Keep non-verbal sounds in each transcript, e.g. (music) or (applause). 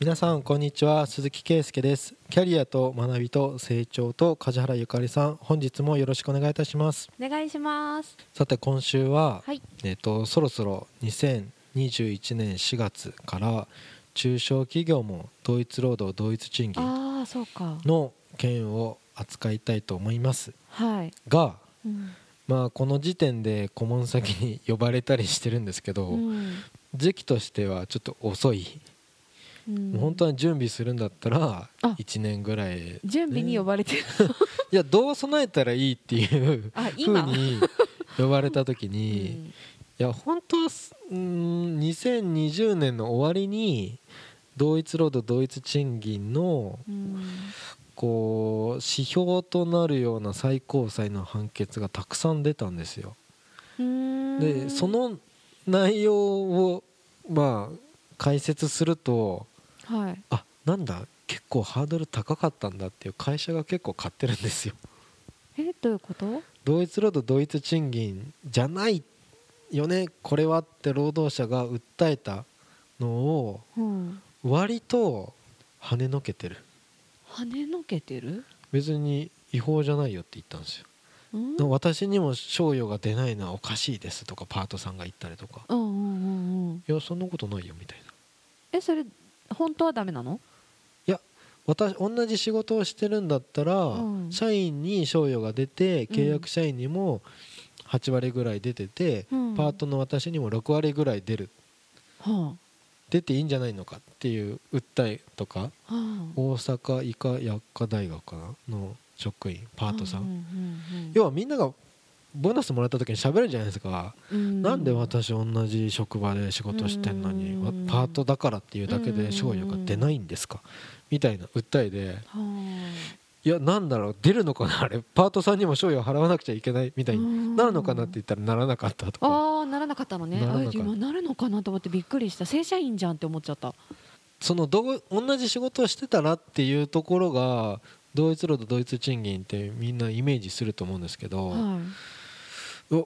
皆さんこんにちは。鈴木圭介です。キャリアと学びと成長と梶原ゆかりさん。本日もよろしくお願いいたします。お願いします。さて今週は、はい。えっとそろそろ2021年4月から中小企業も同一労働同一賃金ああそうか。の件を扱いたいと思います。はい、がうん。まあこの時点で顧問先に呼ばれたりしてるんですけど、うん。時期としてはちょっと遅い、うん。もう本当は準備するんだったらあ。1年ぐらい。準備に呼ばれてる、いやどう備えたらいいっていうあふう今に呼ばれた時うに、いんや本当はすうーん2020年の終わりに同一労働同一賃金のうん。こう指標となるような最高裁の判決がたくさん出たんですよ。うん。でその内容をまあ解説するとはい。あなんだ。結構ハードル高かったんだっていう会社が結構買ってるんですよ。えどういうこと？同一労働同一賃金じゃない。よね。これはって労働者が訴えたのをうん。割と跳ねのけてる。跳ねのけてる？別に違法じゃないよって言ったんですよ。私にも賞与が出ないのはおかしいですとかパートさんが言ったりとか。うんうんうんうん。いやそんなことないよみたいな。えそれ本当はダメなの？私同じ仕事をしてるんだったら、うん。社員に賞与が出てうん。契約社員にも8割ぐらい出てて、うん。パートの私にも6割ぐらい出る。は出ていいんじゃないのかっていう訴えとかあはあ。大阪医科薬科大学かなの職員パートさん。要はみんながボーナスもらった時に喋るじゃないですか、うん。うんなんで私同じ職場で仕事してんのに、わうん。パートだからっていうだけで賞与が出ないんですか、みたいな訴えで。はい。やなんだろう出るのかなあれ。パートさんにも賞与払わなくちゃいけないみたいになるのかなって言ったらならなかったとか。ああならなかったのね。な今なるのかなと思ってびっくりした。正社員じゃんって思っちゃった。そのどう同じ仕事をしてたらっていうところが同一労働同一賃金ってみんなイメージすると思うんですけど、はわ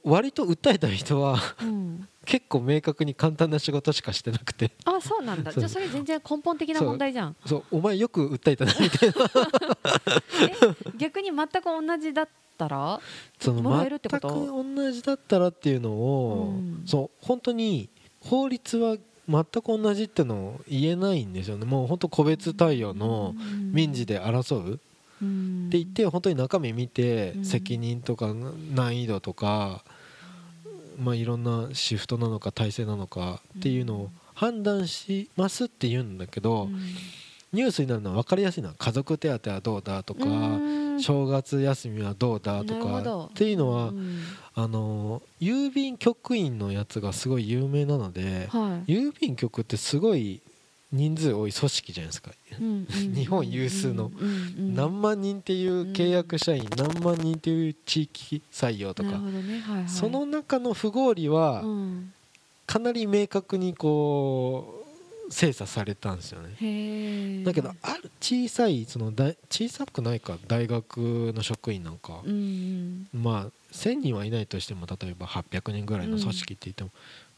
割と訴えた人はい、うん、結構明確に簡単な仕事しかしてなくて。あそうなんだ。じゃあそれ全然根本的な問題じゃん。そう。お前よく訴えたなみたいな。(laughs) え逆に全く同じだったら？そのもらえるって全く同じだったらっていうのを、うん。そう。本当に法律は全く同じってのを言えないんですよね。もう本当個別対応の民事で争うっって言って本当に中身見てうん。責任とか難易度とか、まあ、いろんなシフトなのか体制なのかっていうのを判断しますって言うんだけど、ニュースになるのは分かりやすいのは家族手当はどうだとか、正月休みはどうだとかっていうのは、うん。あの郵便局員のやつがすごい有名なので、はい。郵便局ってすごい人数多い組織じゃないですか、うんうん。日本有数の。うんうん何万人っていう契約社員、何万人っていう地域採用とか。ね。はいはい。その中の不合理はうん。かなり明確にこう精査されたんですよね。だけどある小さいその大小さくないか大学の職員なんか、うんまあ1000人はいないとしても例えば800人ぐらいの組織って言っても、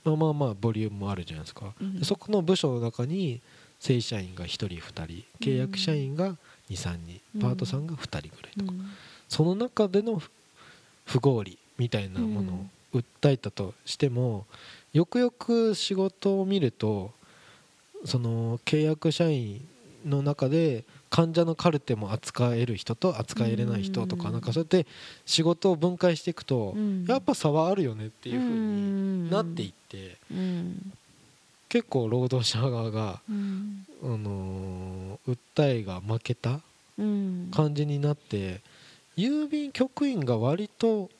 まあまあまあボリュームもあるじゃないですか、うんでそこの部署の中に正社員が1人2人契約社員が23人、うん。パートさんが2人ぐらいとか、うん。その中での不不合理みたいなものを訴えたとしても、よくよく仕事を見るとその契約社員の中で患者のカルテも扱える人と扱えれない人とか、うん。なんかそうやって仕事を分解していくと、うん。やっぱ差はあるよねっていうふうになっていって、うん。結構労働者側が、うん。あのー訴えが負けたうん。感じになって郵便局員が割と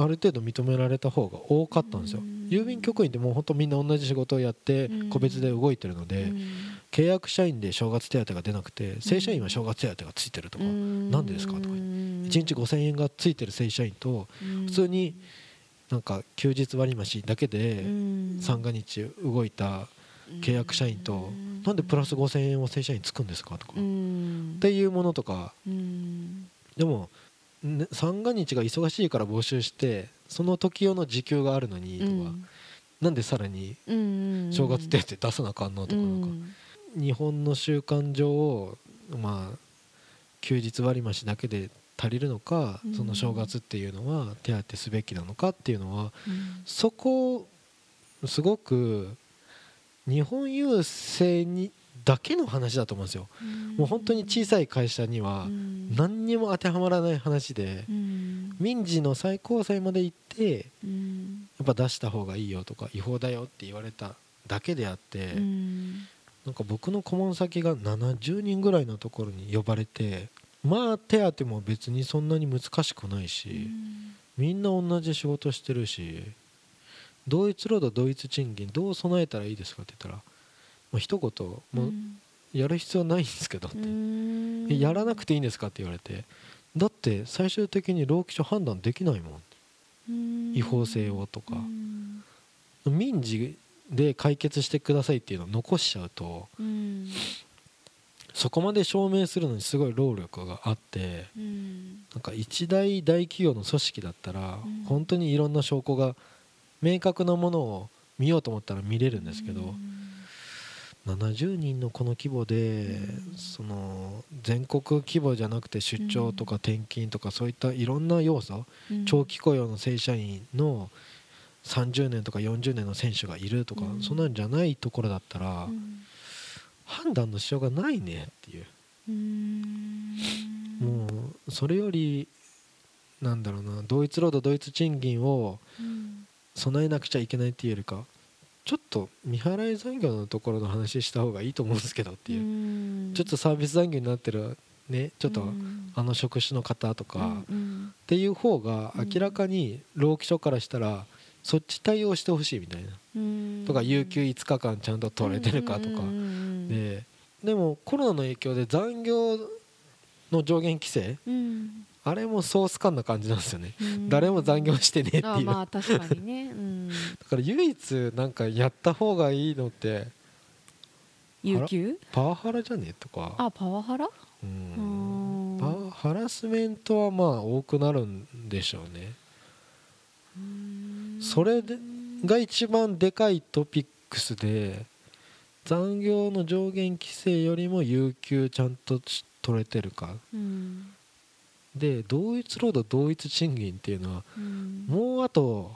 ある程度認められた方が多かったんですよ。うん。郵便局員ってもう本当みんな同じ仕事をやってうん。個別で動いてるのでうん。契約社員で正月手当が出なくて正社員は正月手当がついてるとかうん。なんでですかとかうん1日5000円がついてる正社員とうん。普通になんか休日割増だけでうん。三が日動いた契約社員となんでプラス5000円を正社員つくんですかとかうっんていうものとか。うん。でも、ね、三が日が忙しいから募集してその時用の時給があるのにとか、なんでさらにうん正月手当出さなあかんの？とかなんか、日本の習慣上まあ休日割増だけで足りるのか、うん。その正月っていうのは手当すべきなのかっていうのはうん。そこすごく日本郵政にだけの話だと思うんですよ。もう本当に小さい会社にはうん。何にも当てはまらない話でうん。民事の最高裁まで行ってうん。やっぱ出した方がいいよとか違法だよって言われただけであって、うん。なんか僕の顧問先が70人ぐらいのところに呼ばれてまあ手当も別にそんなに難しくないし、みんな同じ仕事してるし同一労働同一賃金どう備えたらいいですかって言ったら、まあ、一言もうやる必要ないんですけどって、やらなくていいんですかって言われて。だって最終的に労基署判断できないもん。うん。違法性をとか。うん。民事で解決してくださいっていうのを残しちゃうとうん。そこまで証明するのにすごい労力があってうん。なんか一大大企業の組織だったらうん。本当にいろんな証拠が明確なものを見ようと思ったら見れるんですけど70人のこの規模でうんその全国規模じゃなくて出張とか転勤とかそういったいろんな要素うん。長期雇用の正社員の30年とか40年の選手がいるとかうん。そんなんじゃないところだったらうん。判断のしようがないねっていう。うん。もうそれよりなんだろうな同一労働同一賃金をうん。備えなくちゃいけないっていうよりかちょっと未払い残業のところの話した方がいいと思うんですけどっていう。うん。ちょっとサービス残業になってるねちょっとうん。あの職種の方とか。っていう方が明らかに労基署からしたらそっち対応してほしいみたいな。うん。とか有給5日間ちゃんと取れてるかとか。ででもコロナの影響で残業の上限規制うんあれもソース感な感じなんですよね。うん。誰も残業してねっていう。あまあ確かにね。うん。だから唯一なんかやった方がいいのって有給？パワハラじゃねとか。あパワハラ？ううんんパワハラスメントはまあ多くなるんでしょうね。うん。それでが一番でかいトピックスで残業の上限規制よりも有給ちゃんとし取れてるか。うんで同一労働同一賃金っていうのはうん。もうあと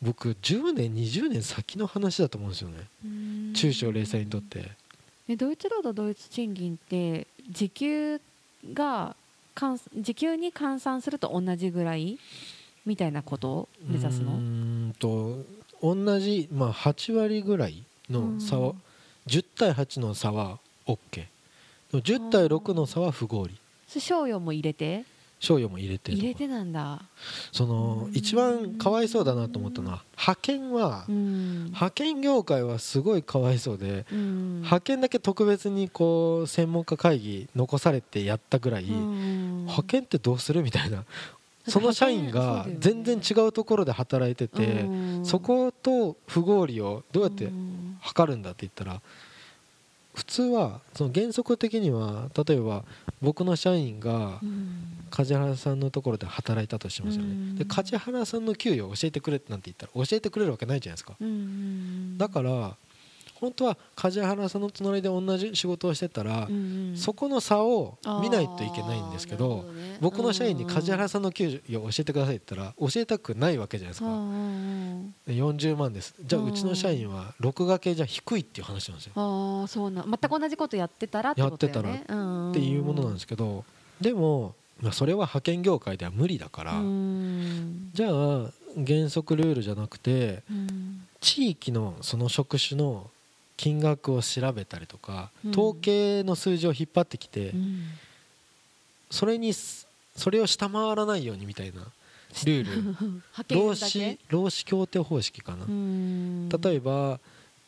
僕10年20年先の話だと思うんですよね。うん。中小零細にとって。えドイツ労働ドイツ賃金って時給が換時給に換算すると同じぐらい？みたいなこと？を目指すの？うーんと同じ、まあ、8割ぐらいの差を、10対8の差は OK でも10対6の差は不合理。それ賞与も入れて？賞与も入れて入れてなんだ。その一番かわいそうだなと思ったのは派遣はうん。派遣業界はすごいかわいそうでうん。派遣だけ特別にこう専門家会議残されてやったぐらいうん。派遣ってどうするみたいな。その社員が全然違うところで働いててうん。そこと不合理をどうやってうん。測るんだって言ったら普通はその原則的には例えば僕の社員がうん。梶原さんのところで働いたとしますよね。うん。で梶原さんの給与を教えてくれってなんて言ったら教えてくれるわけないじゃないですか。うん。だから本当は梶原さんの隣で同じ仕事をしてたらうんそこの差を見ないといけないんですけどね。僕の社員に梶原ささんの給与を教えてくださいって言ったら教えたくないわけじゃないですか。で40万です。じゃあうんうちの社員は6掛けじゃ低いっていう話なんですよ。ああそうなん。全く同じことやってたらってことだよね。っっていうものなんですけどでもまあそれは派遣業界では無理だからうん。じゃあ原則ルールじゃなくてうん。地域のその職種の金額を調べたりとかうん。統計の数字を引っ張ってきてうん。それにすそれを下回らないようにみたいなルール。(laughs) 労使労使協定方式かな。うん。例えば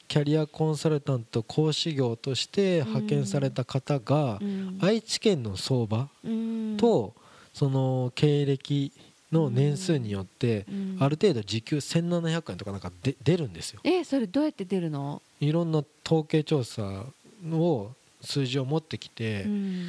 キャリアコンサルタント講師業として派遣された方がうん。愛知県の相場うん。とその経歴の年数によってうん。ある程度時給1700円とかなんかで出るんですよ。えそれどうやって出るの？いろんな統計調査を数字を持ってきてうん。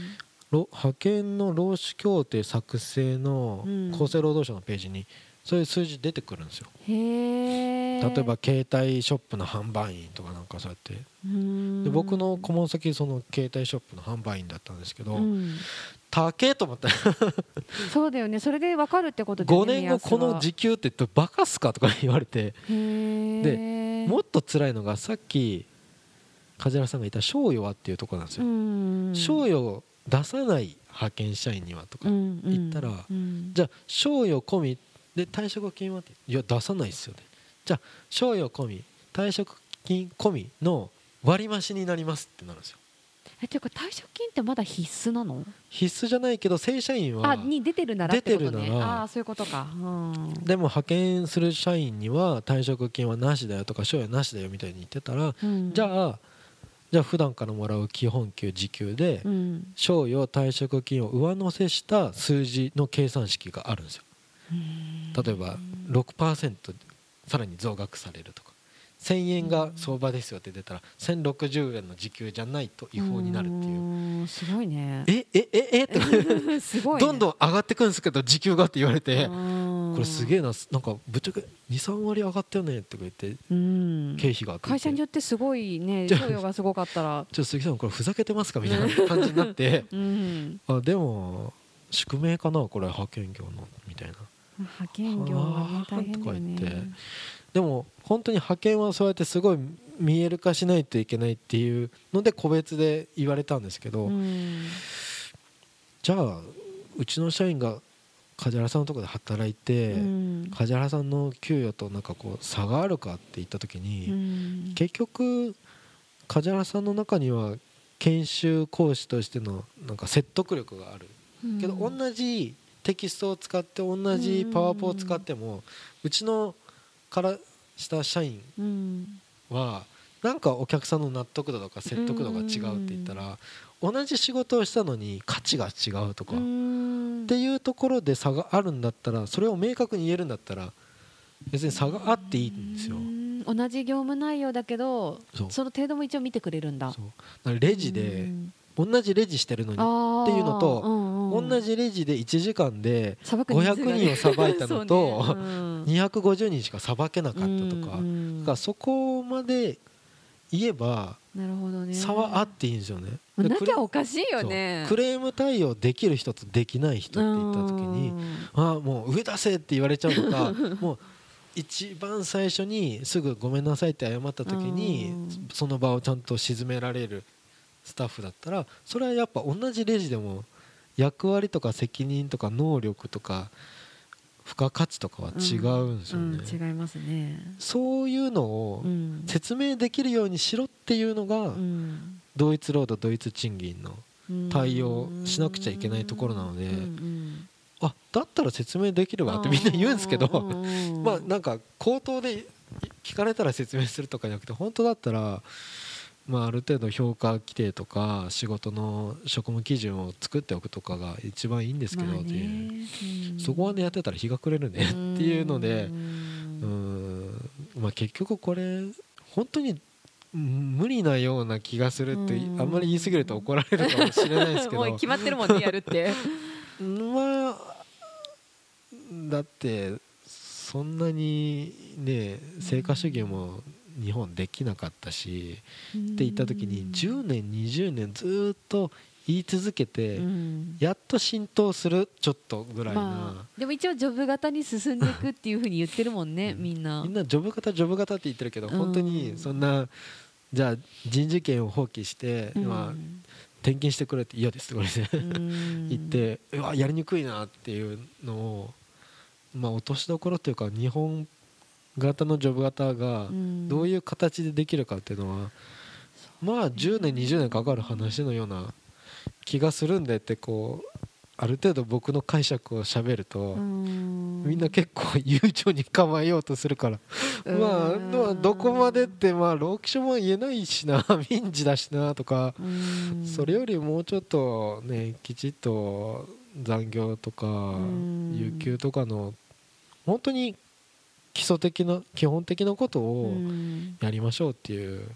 ろ派遣の労使協定作成のうん。厚生労働省のページにそういう数字出てくるんですよ。へ例えば携帯ショップの販売員とかなんかそうやって。で僕の顧問先その携帯ショップの販売員だったんですけど、うん。高えと思った。(laughs) そうだよね。それで分かるってことだよ5ね年後この時給ってバカっすかとか言われて。でもっと辛いのがさっき梶原さんが言った賞与はっていうところなんですよ、賞与を出さない派遣社員にはとか言ったら、じゃあ賞与込みで退職金はっていや出さないですよね。じゃあ賞与込み退職金込みの割増になりますってなるんですよえていうか退職金ってまだ必須なの？必須じゃないけど正社員はあに出てるなら出てるなら。ああそういうことか、うん、でも派遣する社員には退職金はなしだよとか賞与なしだよみたいに言ってたら、うん。じゃあじゃあ普段からもらう基本給時給でうん。賞与退職金を上乗せした数字の計算式があるんですよ。例えば6%さらに増額されるとか1000円が相場ですよって出たら1060円の時給じゃないと違法になるっていう。うんすごいね。ええええって。(laughs) すごい、ね、どんどん上がってくんですけど時給がって言われて。ここれすげえななんかぶっちゃけ23割上がったよねとか言ってうん。経費が会社によってすごいねじゃあ賞与がすごかったら。(laughs) ちょっと杉さんこれふざけてますかみたいな感じになって。(laughs) うん。あでも宿命かなこれ派遣業のみたいな。派遣業はね大変だよとか言って。ねでも本当に派遣はそうやってすごい見える化しないといけないっていうので個別で言われたんですけど、うん。じゃあうちの社員が梶原さんのところで働いて、うん。梶原さんの給与となんかこう差があるかって言った時に、うん。結局梶原さんの中には研修講師としてのなんか説得力がある。けど、うん同じテキストを使って同じパワポを使っても、うちのからした社員うん。はなんかお客さんの納得度とか説得度が違うって言ったら、同じ仕事をしたのに価値が違うとか、うっんていうところで差があるんだったらそれを明確に言えるんだったら別に差があっていいんですよ。うん。同じ業務内容だけどその程度も一応見てくれるんだ。レジで同じレジしてるのにっていうのと同じじレジで1時間で500 500人をさばいたのとね。うん。250人しかさばけなかったとか。うんだからそこまで言えばなるほどね。差はあっていいんですよね。でなきゃおかしいよね。クレーム対応できる人とできない人って言った時にああもう上出せって言われちゃうのか (laughs) もう一番最初にすぐごめんなさいって謝った時にうん。その場をちゃんと鎮められるスタッフだったらそれはやっぱ同じレジでも役割とか責任とか能力とか付加価値とかは違うんですよね。うん違いますね。そういうのをうん。説明できるようにしろっていうのがうん。同一労働同一賃金の対応しなくちゃいけないところなのでうんうんあだったら説明できるわってみんな言うんですけどうんうん。(laughs) まあなんか口頭で聞かれたら説明するとかじゃなくて本当だったら、まあ、ある程度評価規定とか仕事の職務基準を作っておくとかが一番いいんですけどっていう。うん。そこまでやってたら日が暮れるねっていうのでううん。ん、まあ、結局これ本当にうん無理なような気がするってうん。あんまり言い過ぎると怒られるかもしれないですけど。(laughs) もう決まってるもんね (laughs) やるって。まあだってそんなにね成果主義も日本できなかったし、って言った時に10年20年ずっと言い続けて、うん。やっと浸透するちょっとぐらいな、まあ、でも一応ジョブ型に進んでいくっていうふうに言ってるもんねみんな。みんなジョブ型ジョブ型って言ってるけど、うん。本当にそんなじゃあ人事権を放棄して、うん。まあ、転勤してくれって嫌ですとか (laughs) 言ってうん。言ってうわやりにくいなっていうのを、まあ、落としどころというか日本型のジョブ型がうん。どういう形でできるかっていうのは、まあ10年20年かかる話のような気がするんでってこうある程度僕の解釈をしゃべると、うん。みんな結構悠長に構えようとするから、うん。まあまあどこまでってまあ労基署も言えないしな (laughs) 民事だしなとか、うん。それよりもうちょっとねきちっと残業とかん。有給とかの本当に基礎的な基本的なことうをん。やりましょうっていう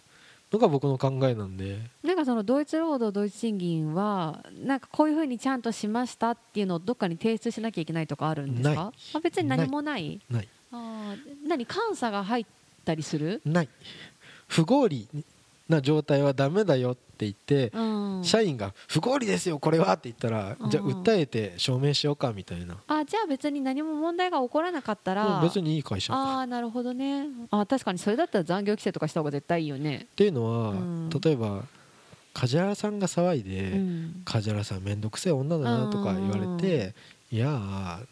のが僕の考えなんで。なんかその同一労働同一賃金はなんかこういうふうにちゃんとしましたっていうのをどっかに提出しなきゃいけないとかあるんですか？あ別に何もない。ない。あー何監査が入ったりする、ない。不合理な状態はダメだよって言って、うん、社員が「不合理ですよこれは」って言ったら、うん。じゃあ訴えて証明しようかみたいな、あじゃあ別に何も問題が起こらなかったら、うん別にいい会社ああなるほどね。あ確かにそれだったら残業規制とかした方が絶対いいよね、っていうのは、うん。例えば梶原さんが騒いで、うん。梶原さん面倒くせえ女だなとか言われて、いやー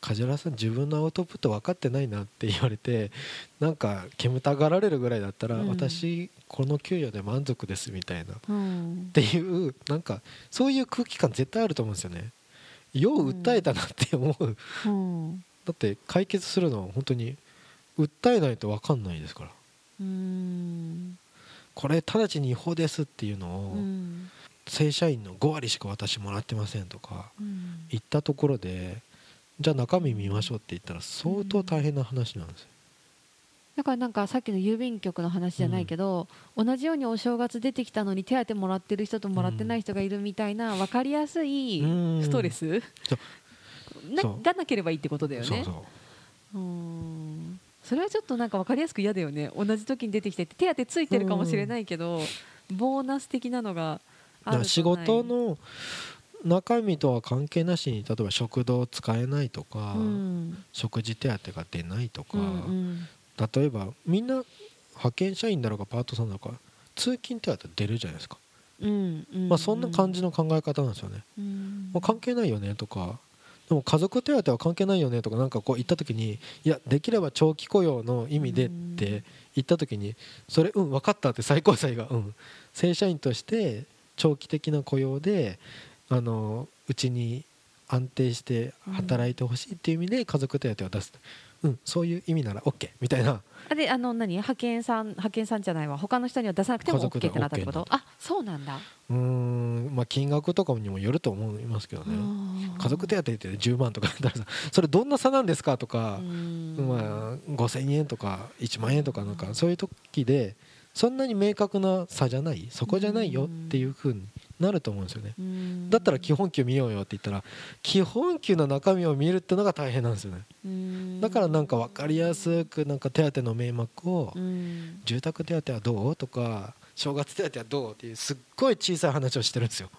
梶原さん自分のアウトプット分かってないなって言われてなんか煙たがられるぐらいだったら、うん。私この給与で満足ですみたいな。っうん。ていうなんかそういう空気感絶対あると思うんですよね。よう訴えたなって思う、うん。だって解決するのは本当に訴えないと分かんないですから。うん。これ直ちに違法ですっていうのを、うん。正社員の5割しか私もらってませんとかうん。言ったところでじゃあ中身見ましょうって言ったら相当大変な話なんですよ、だからなんかさっきの郵便局の話じゃないけど、同じようにお正月出てきたのに手当もらってる人ともらってない人がいるみたいな分かりやすいうん。ストレス？なそう。がなければいいってことだよね。そうん。それはちょっとなんか分かりやすく嫌だよね。同じ時に出てきて手当ついてるかもしれないけど、ボーナス的なのがある仕事の中身とは関係なしに例えば食堂使えないとか、うん。食事手当が出ないとか、うんうん。例えばみんな派遣社員だろうがパートさんだろうが通勤手当出るじゃないですか、うんうんまあ、そんな感じの考え方なんですよね、うん。もう関係ないよねとかでも家族手当は関係ないよねとかなんかこう言った時にいやできれば長期雇用の意味でって言った時にそれうん分かったって最高裁がうん。正社員として長期的な雇用であのうちに安定して働いてほしいっていう意味で家族手当を出す。うんそういう意味なら OK みたいな。あであの何？派遣さん派遣さんじゃないわ。他の人には出さなくても OK でってなったってこと？OK あそうなんだ、うーんまあ金額とかにもよると思いますけどね。家族手当って10万とかだったらさそれどんな差なんですかとかう、ん。まあ、5000円とか1万円とかなんかそういう時でそんなに明確な差じゃないそこじゃないよっていう風になると思うんですよね。うん。だったら基本給見ようよって言ったら基本給の中身を見るってのが大変なんですよね。うん。だからなんか分かりやすくなんか手当の名目をうん。住宅手当はどうとか正月手当はどうっていうすっごい小さい話をしてるんですよ。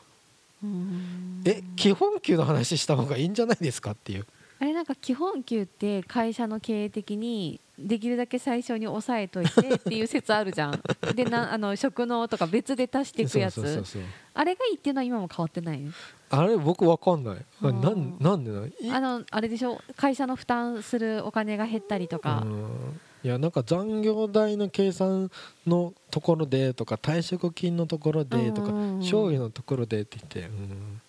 うん。え基本給の話した方がいいんじゃないですかっていう。あれなんか基本給って会社の経営的にできるだけ最初に抑えといてっていう説あるじゃん。でなあの職能とか別で足していくやつ。あれがいいっていうのは今も変わってない？あれ僕わかんない。なんなんでないいあのあれでしょ？会社の負担するお金が減ったりとか。うんいやなんか残業代の計算のところでとか退職金のところでとか賞与のところでって言って、うん。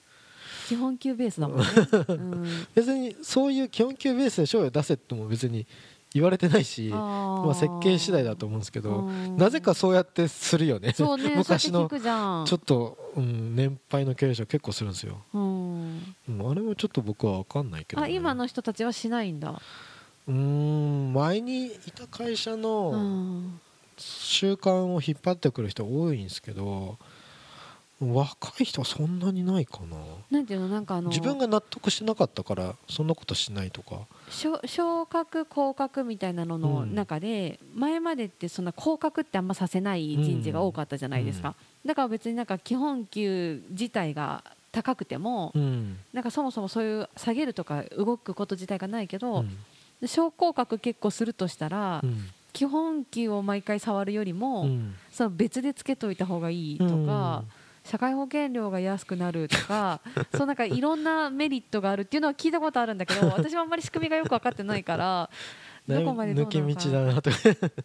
基本給ベースだもんね、うん。(laughs) 別にそういう基本給ベースで賞与出せっても別に言われてないしあー。まあ、設計次第だと思うんですけどうん。なぜかそうやってするよね。そうね (laughs) 昔のちょっと、うん、年配の経営者結構するんですよ、うん、うん、あれもちょっと僕は分かんないけど、ね、あ今の人たちはしないんだ、うーん前にいた会社うのん、習慣を引っ張ってくる人多いんですけど若い人はそんなにないかな。なんていうのなんかあの自分が納得しなかったからそんなことしないとか。昇昇格降格みたいなののうん。中で、前までってそんな降格ってあんまさせない人事が多かったじゃないですか、だから別になんか基本給自体が高くても、うん、なんかそもそもそういう下げるとか動くこと自体がないけうど、ん。昇降格結構するとしたら、うん。基本給を毎回触るよりも、うん。その別でつけといた方がいいとか、社会保険料が安くなるとか (laughs) そうなんかいろんなメリットがあるっていうのは聞いたことあるんだけど私はあんまり仕組みがよく分かってないからうんどこまでどう抜けなのか。道だなとか、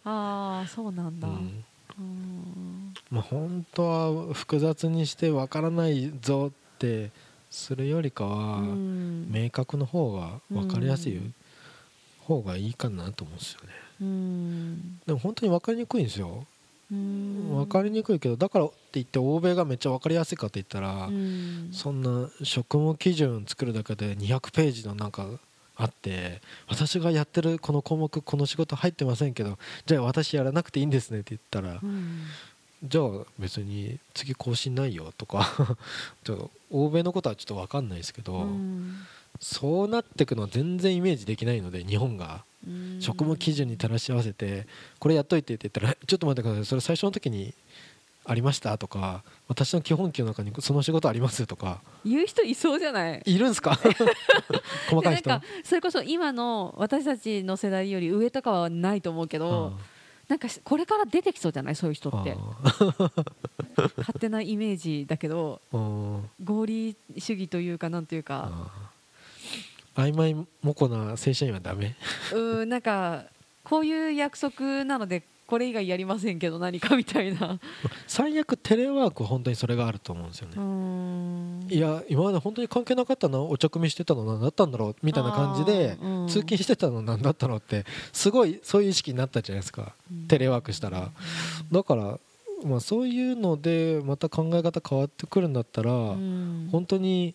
ああそうなんだ、ううん。んまあ、本当は複雑にしてわからないぞってするよりかは、うん。明確の方が分かりやすいうん。方がいいかなと思うんですよね。うん。でも本当に分かりにくいんですよ。うん分かりにくいけどだからって言って欧米がめっちゃ分かりやすいかって言ったら、うん。そんな職務基準作るだけで200ページのなんかあって私がやってるこの項目この仕事入ってませんけどじゃあ私やらなくていいんですねって言ったら、うん。じゃあ別に次更新ないよとか (laughs) ちょっと欧米のことはちょっと分かんないですけど、うん。そうなってくのは全然イメージできないので日本が。うん職務基準に照らし合わせてこれやっといてって言ったら (laughs) ちょっと待ってくださいそれ最初の時にありましたとか私の基本給の中にその仕事ありますとか言う人いそうじゃない？いるんすか？(laughs) 細かい人。でなんかそれこそ今の私たちの世代より上とかはないと思うけど、なんかしこれから出てきそうじゃない？そういう人あって。ー (laughs) 勝手なイメージだけど合理主義というかなんというか曖昧もこな正社員はダメ？うーんなんかこういう約束なのでこれ以外やりませんけど何かみたいな。最悪テレワークは本当にそれがあると思うんですよね。いや今まで本当に関係なかったのお茶組みしてたの何だったんだろうみたいな感じでうん通勤してたの何だったのってすごいそういう意識になったじゃないですかテレワークしたら。だから、まあ、そういうのでまた考え方変わってくるんだったら、うん。本当に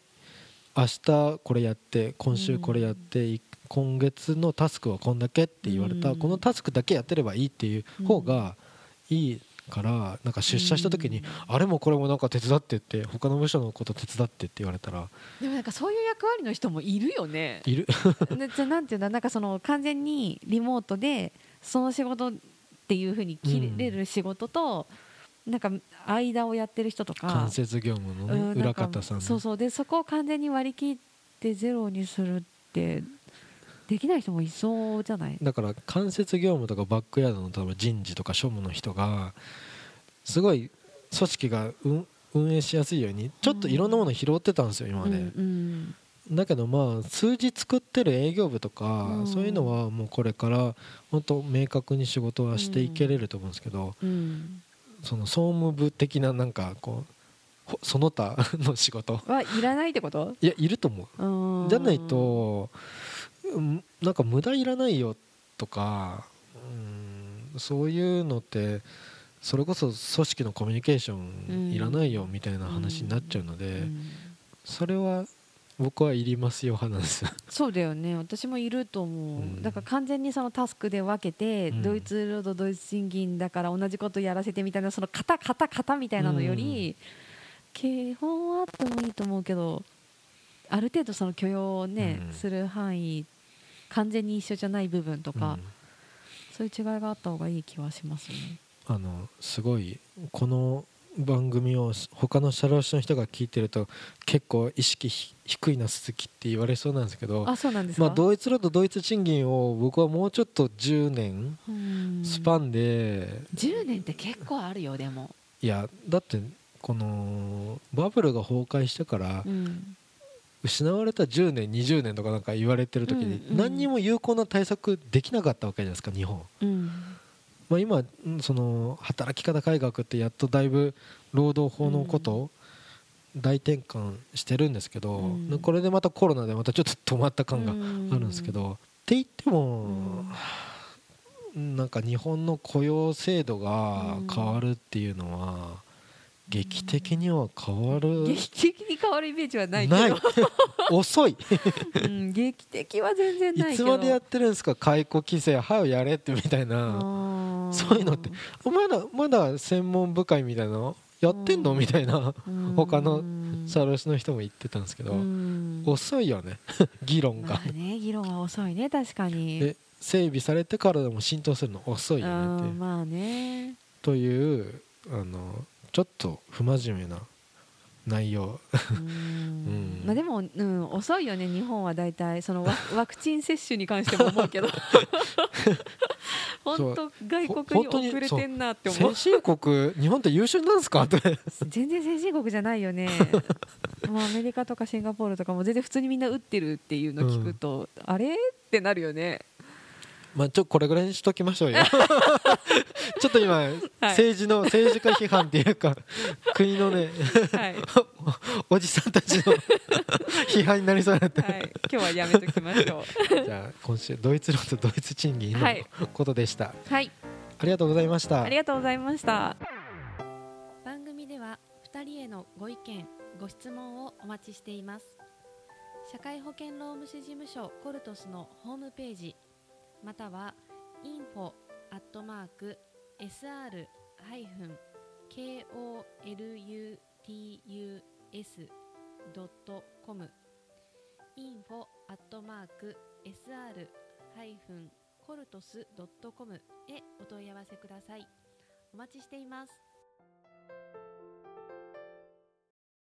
明日これやって今週これやって、い今月のタスクはこんだけって言われた、うん。このタスクだけやってればいいっていう方がいいからなんか出社した時に、うん。あれもこれもなんか手伝ってって他の部署のこと手伝ってって言われたら。でもなんかそういう役割の人もいるよね。いる。でじゃあなんていうんだなんかその完全にリモートでその仕事っていうふうに切れる仕事と、なんか間をやってる人とか。間接業務の、ね裏うんなんか方さんね。そうそう。でそこを完全に割り切ってゼロにするってできない人もいそうじゃない？だから間接業務とかバックヤードの例えば人事とか庶務の人がすごい組織が運運営しやすいようにちょっといろんなものを拾ってたんですよ今まで、うんだけどまあ数字作ってる営業部とか、うん。そういうのはもうこれから本当明確に仕事はしていけれると思うんですけど、うんうんその総務部的ななんかこうほその他の仕事。はいらないってこと？いやいると思う。うんじゃないとうんなんか無駄いらないよとかうんそういうのってそれこそ組織のコミュニケーションいらないよみたいな話になっちゃうので、うん。それは僕はいりますよ派なん。ですよそうだよね。私もいると思う、うん。だから完全にそのタスクで分けて、うん。ドイツ労働ドイツ賃金だから同じことやらせてみたいなその型型型みたいなのより、基本はあってもいいと思うけどある程度その許容をね、うん。する範囲完全に一緒じゃない部分とか、うん。そういう違いがあった方がいい気はしますね。あのすごいこの番組を他の社労士の人が聞いてると結構意識ひ低いな鈴木って言われそうなんですけどあそうなんですか、まあ、ドイツ労働ドイツ賃金を僕はもうちょっと10年うん。スパンで、10年って結構あるよでも、いやだってこのバブルが崩壊してからうん。失われた10年20年とかなんか言われてる時に何にも有効な対策できなかったわけじゃないですか日本。うんまあ、今うんその働き方改革ってやっとだいぶ労働法のことを大転換してるんですけど、うん。これでまたコロナでまたちょっと止まった感があるんですけど、って言っても、なんか日本の雇用制度が変わるっていうのは劇的には変わる、劇的に変わるイメージはないけど。ない。(laughs) 遅い。うん、劇的は全然ないいけど。つまでやってるんですか？解雇規制はよやれってみたいな。そういうのって。まだまだ専門部会みたいな？のやってんの？うん。みたいな。うん。他の社労士の人も言ってたんですけど。うん。遅いよね。(laughs) 議論が。まあね議論は遅いね確かに。で整備されてからでも浸透するの遅いよねってまあね。というあのちょっと不真面目な内容。うん。うん。まあでも、うん、遅いよね日本は大体。そのワ (laughs) ワクチン接種に関しても思うけど。本当外国に遅れてんなって思う。先進国日本って優秀なんですか？(laughs) って。全然先進国じゃないよね。まあアメリカとかシンガポールとかも全然普通にみんな打ってるっていうの聞くと、あれ？ってなるよねまあちょこれぐらいにしときましょうよ。(laughs) ちょっと今、政治の政治家批判っていうか国のねはい、(laughs) おじさんたちの (laughs) 批判になりそうになって、はい、今日はやめときましょう。じゃあ今週ドイツ労とドイツ賃金のはい。ことでした、はい。ありがとうございました。ありがとうございました。番組では2人へのご意見ご質問をお待ちしています。社会保険労務士事務所コルトスのホームページまたは info アットマーク sr ハイフン koluts ドットコム info アットマーク sr ハイフンコルトス .com へお問い合わせください。お待ちしています。